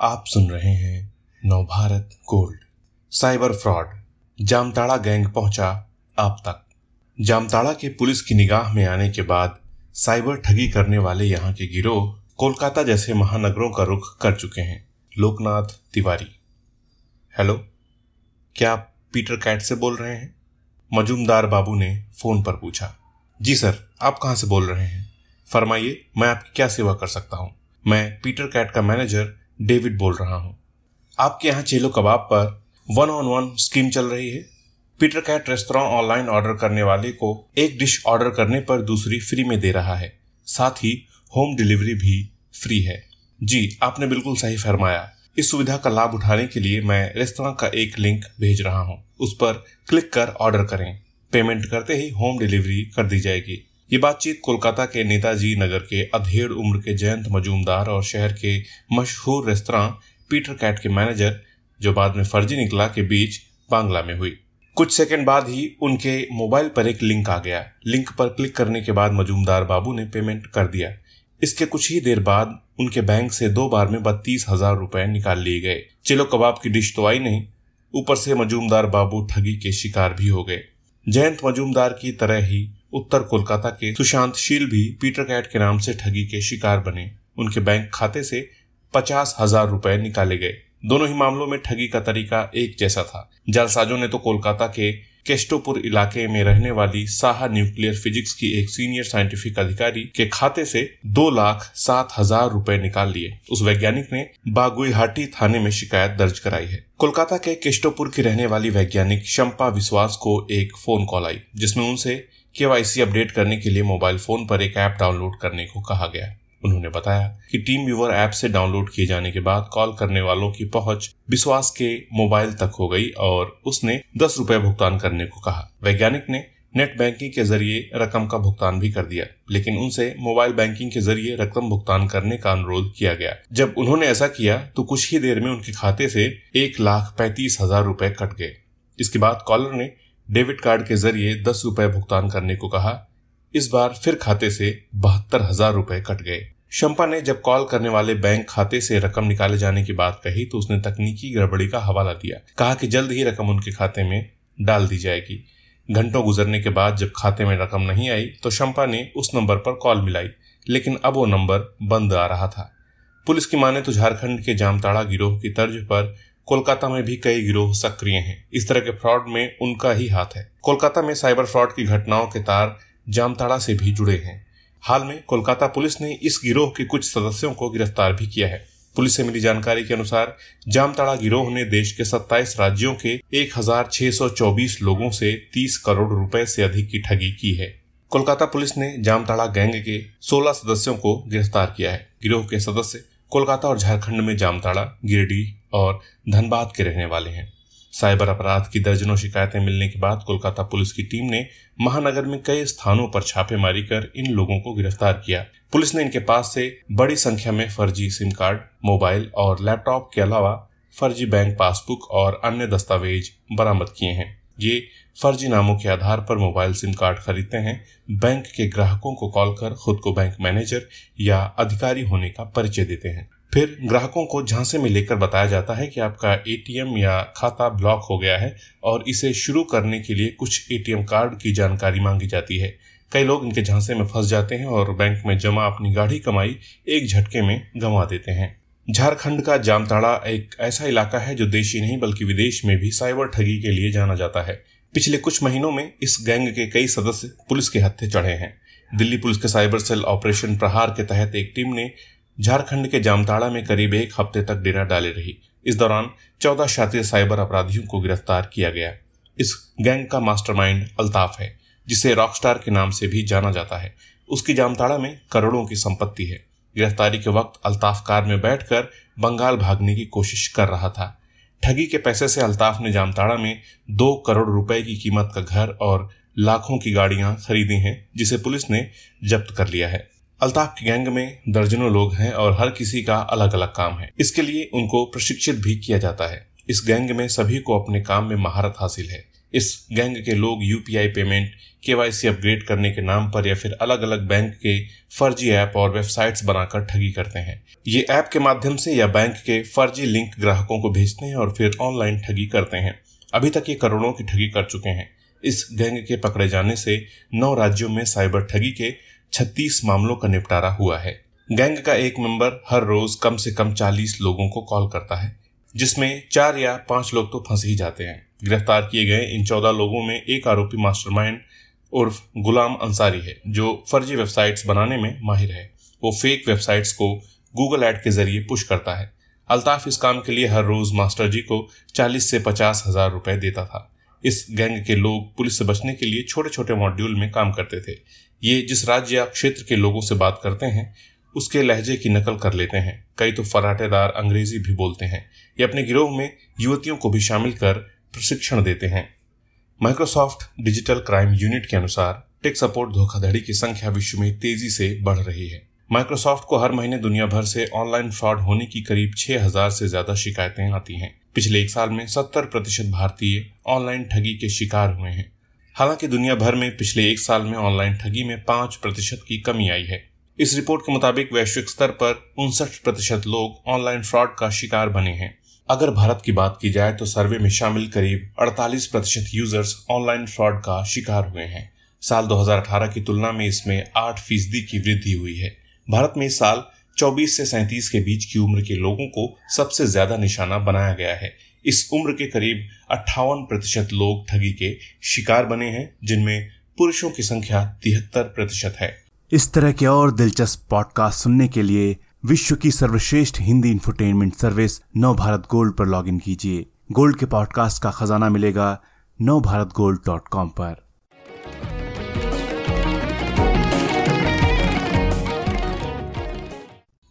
आप सुन रहे हैं Navbharat gold cyber fraud. Jamtara gang पहुँचा आप तक। जामताड़ा के पुलिस की निगाह में आने के बाद साइबर ठगी करने वाले यहाँ के गिरोह कोलकाता जैसे महानगरों का रुख कर चुके हैं। लोकनाथ तिवारी। हेलो, क्या आप पीटर कैट से बोल रहे हैं? मजूमदार बाबू ने फ़ोन पर पूछा। जी सर, आप कहाँ से बोल रहे हैं? फरमाइए, मैं आपकी क्या सेवा कर सकता हूँ? मैं पीटर कैट का मैनेजर डेविड बोल रहा हूँ। आपके यहाँ चेलो कबाब पर वन ऑन वन स्कीम चल रही है। Peter Cat restaurant online order करने वाले को एक डिश ऑर्डर करने पर दूसरी फ्री में दे रहा है। साथ ही होम डिलीवरी भी फ्री है। जी, आपने बिल्कुल सही फरमाया। इस सुविधा का लाभ उठाने के लिए मैं रेस्तरा का एक लिंक भेज रहा हूँ। उस पर क्लिक कर ऑर्डर करें। पेमेंट करते ही होम डिलीवरी कर दी जाएगी। ये बातचीत कोलकाता के नेताजी नगर के अधेड़ उम्र के जयंत मजूमदार और शहर के मशहूर रेस्तरा पीटर कैट के मैनेजर, जो बाद में फर्जी निकला के बीच बांग्ला में हुई। कुछ सेकंड बाद ही उनके मोबाइल पर एक लिंक आ गया। लिंक पर क्लिक करने के बाद मजूमदार बाबू ने पेमेंट कर दिया। इसके कुछ ही देर बाद उनके बैंक से दो बार में बत्तीस हज़ार रुपए निकाल लिए गए। चिलो कबाब की डिश तो आई नहीं। ऊपर से मजूमदार बाबू ठगी के शिकार भी हो गए। जयंत मजूमदार की तरह ही उत्तर कोलकाता के सुशांत शील भी पीटर कैट के नाम से ठगी के शिकार बने। उनके बैंक खाते से पचास हज़ार रुपए निकाले गए। दोनों ही मामलों में ठगी का तरीका एक जैसा था। जालसाजों ने तो कोलकाता के केस्टोपुर इलाके में रहने वाली साहा न्यूक्लियर फिजिक्स की एक सीनियर साइंटिफिक अधिकारी के खाते से दो लाख सात हज़ार रूपए निकाल लिए। उस वैज्ञानिक ने बागुईहाटी थाने में शिकायत दर्ज कराई है। कोलकाता के केस्टोपुर की रहने वाली वैज्ञानिक शंपा विश्वास को एक फ़ोन कॉल आई, जिसमें उनसे केवाईसी अपडेट करने के लिए मोबाइल फ़ोन पर एक ऐप डाउनलोड करने को कहा गया उन्होंने बताया कि टीम व्यूवर ऐप से डाउनलोड किए जाने के बाद कॉल करने वालों की पहुँच विश्वास के मोबाइल तक हो गई और उसने दस रूपए भुगतान करने को कहा। वैज्ञानिक ने नेट बैंकिंग के ज़रिए रकम का भुगतान भी कर दिया, लेकिन उनसे मोबाइल बैंकिंग के ज़रिए रकम भुगतान करने का अनुरोध किया गया। जब उन्होंने ऐसा किया तो कुछ ही देर में उनके खाते से एक लाख पैंतीस हज़ार रुपए कट गए। इसके बाद कॉलर ने डेबिट कार्ड के ज़रिए दस रुपए भुगतान करने को कहा। इस बार फिर खाते से बहत्तर हज़ार रुपए कट गए। शंपा ने जब कॉल करने वाले बैंक खाते से रकम निकाले जाने की बात कही तो उसने तकनीकी गड़बड़ी का हवाला दिया। कहा कि जल्द ही रकम उनके खाते में डाल दी जाएगी। घंटों गुजरने के बाद जब खाते में रकम नहीं आई तो शंपा ने उस नंबर पर कॉल मिलाई, लेकिन अब वो नंबर बंद आ रहा था। पुलिस की माने तो झारखंड के जामताड़ा गिरोह की तर्ज पर कोलकाता में भी कई गिरोह सक्रिय हैं। इस तरह के फ्रॉड में उनका ही हाथ है। कोलकाता में साइबर फ्रॉड की घटनाओं के तार जामताड़ा से भी जुड़े हैं। हाल में कोलकाता पुलिस ने इस गिरोह के कुछ सदस्यों को गिरफ़्तार भी किया है। पुलिस से मिली जानकारी के अनुसार जामताड़ा गिरोह ने देश के 27 राज्यों के 1624 लोगों से 30 करोड़ रुपए से अधिक की ठगी की है। कोलकाता पुलिस ने जामताड़ा गैंग के 16 सदस्यों को गिरफ़्तार किया है। गिरोह के सदस्य कोलकाता और झारखंड में जामताड़ा, गिरडीह और धनबाद के रहने वाले हैं। साइबर अपराध की दर्जनों शिकायतें मिलने के बाद कोलकाता पुलिस की टीम ने महानगर में कई स्थानों पर छापेमारी कर इन लोगों को गिरफ़्तार किया। पुलिस ने इनके पास से बड़ी संख्या में फर्जी सिम कार्ड, मोबाइल और लैपटॉप के अलावा फर्जी बैंक पासबुक और अन्य दस्तावेज़ बरामद किए हैं। ये फर्जी नामों के आधार पर मोबाइल सिम कार्ड खरीदते हैं। बैंक के ग्राहकों को कॉल कर खुद को बैंक मैनेजर या अधिकारी होने का परिचय देते हैं। फिर ग्राहकों को झांसे में लेकर बताया जाता है कि आपका एटीएम या खाता ब्लॉक हो गया है और इसे शुरू करने के लिए कुछ एटीएम कार्ड की जानकारी मांगी जाती है। कई लोग इनके झांसे में फंस जाते हैं और बैंक में जमा अपनी गाढ़ी कमाई एक झटके में गंवा देते हैं। झारखंड का जामताड़ा एक ऐसा इलाका है जो देशी नहीं बल्कि विदेश में भी साइबर ठगी के लिए जाना जाता है। पिछले कुछ महीनों में इस गैंग के कई सदस्य पुलिस के हत्थे चढ़े हैं। दिल्ली पुलिस के साइबर सेल ऑपरेशन प्रहार के तहत एक टीम ने झारखंड के जामताड़ा में करीब एक हफ़्ते तक डेरा डाले रही। इस दौरान चौदह शातिर साइबर अपराधियों को गिरफ़्तार किया गया। इस गैंग का मास्टरमाइंड अल्ताफ है, जिसे रॉकस्टार के नाम से भी जाना जाता है। उसकी जामताड़ा में करोड़ों की संपत्ति है। गिरफ्तारी के वक्त अल्ताफ कार में बैठकर बंगाल भागने की कोशिश कर रहा था। ठगी के पैसे से अल्ताफ ने जामताड़ा में दो करोड़ रुपए की कीमत का घर और लाखों की गाड़ियाँ खरीदी हैं, जिसे पुलिस ने जब्त कर लिया है। अल्ताफ की गैंग में दर्जनों लोग हैं और हर किसी का अलग अलग काम है। इसके लिए उनको प्रशिक्षित भी किया जाता है। इस गैंग में सभी को अपने काम में महारत हासिल है। इस गैंग के लोग यूपीआई पेमेंट, केवाईसी अपग्रेड करने के नाम पर या फिर अलग अलग बैंक के फर्जी ऐप और वेबसाइट्स बनाकर ठगी करते हैं। ये ऐप के माध्यम से या बैंक के फर्जी लिंक ग्राहकों को भेजते हैं और फिर ऑनलाइन ठगी करते हैं। अभी तक ये करोड़ों की ठगी कर चुके हैं। इस गैंग के पकड़े जाने से नौ राज्यों में साइबर ठगी के 36 मामलों का निपटारा हुआ है। गैंग का एक मेंबर हर रोज कम से कम 40 लोगों को कॉल करता है, जिसमें चार या पाँच लोग तो फंस ही जाते हैं। गिरफ़्तार किए गए इन चौदह लोगों में एक आरोपी मास्टरमाइंड उर्फ़ गुलाम अंसारी है, जो फर्जी वेबसाइट्स बनाने में माहिर है। वो फेक वेबसाइट्स को गूगल एड के ज़रिए पुश करता है। अल्ताफ इस काम के लिए हर रोज मास्टर जी को चालीस से पचास हज़ार रुपए देता था। इस गैंग के लोग पुलिस से बचने के लिए छोटे छोटे मॉड्यूल में काम करते थे। ये जिस राज्य या क्षेत्र के लोगों से बात करते हैं, उसके लहजे की नकल कर लेते हैं। कई तो फराटेदार अंग्रेज़ी भी बोलते हैं। ये अपने गिरोह में युवतियों को भी शामिल कर प्रशिक्षण देते हैं। माइक्रोसॉफ्ट डिजिटल क्राइम यूनिट के अनुसार टेक सपोर्ट धोखाधड़ी की संख्या विश्व में तेज़ी से बढ़ रही है। माइक्रोसॉफ्ट को हर महीने दुनिया भर से ऑनलाइन फ्रॉड होने की करीब 6000 से ज़्यादा शिकायतें आती हैं। पिछले एक साल में 70 प्रतिशत भारतीय ऑनलाइन ठगी के शिकार हुए हैं। हालाँकि दुनिया भर में पिछले एक साल में ऑनलाइन ठगी में पाँच प्रतिशत की कमी आई है। इस रिपोर्ट के मुताबिक वैश्विक स्तर पर उनसठ प्रतिशत लोग ऑनलाइन फ्रॉड का शिकार बने हैं। अगर भारत की बात की जाए तो सर्वे में शामिल करीब 48 प्रतिशत यूज़र्स ऑनलाइन फ्रॉड का शिकार हुए हैं। साल 2018 की तुलना में इसमें 8 फ़ीसदी की वृद्धि हुई है। भारत में इस साल 24 से 37 के बीच की उम्र के लोगों को सबसे ज़्यादा निशाना बनाया गया है। इस उम्र के करीब अट्ठावन प्रतिशत लोग ठगी के शिकार बने हैं, जिनमें पुरुषों की संख्या तिहत्तर प्रतिशत है। इस तरह के और दिलचस्प पॉडकास्ट सुनने के लिए विश्व की सर्वश्रेष्ठ Hindi infotainment service Nav Bharat gold पर लॉगिन कीजिए। गोल्ड के पॉडकास्ट का खजाना मिलेगा नव भारत गोल्ड डॉट कॉम पर।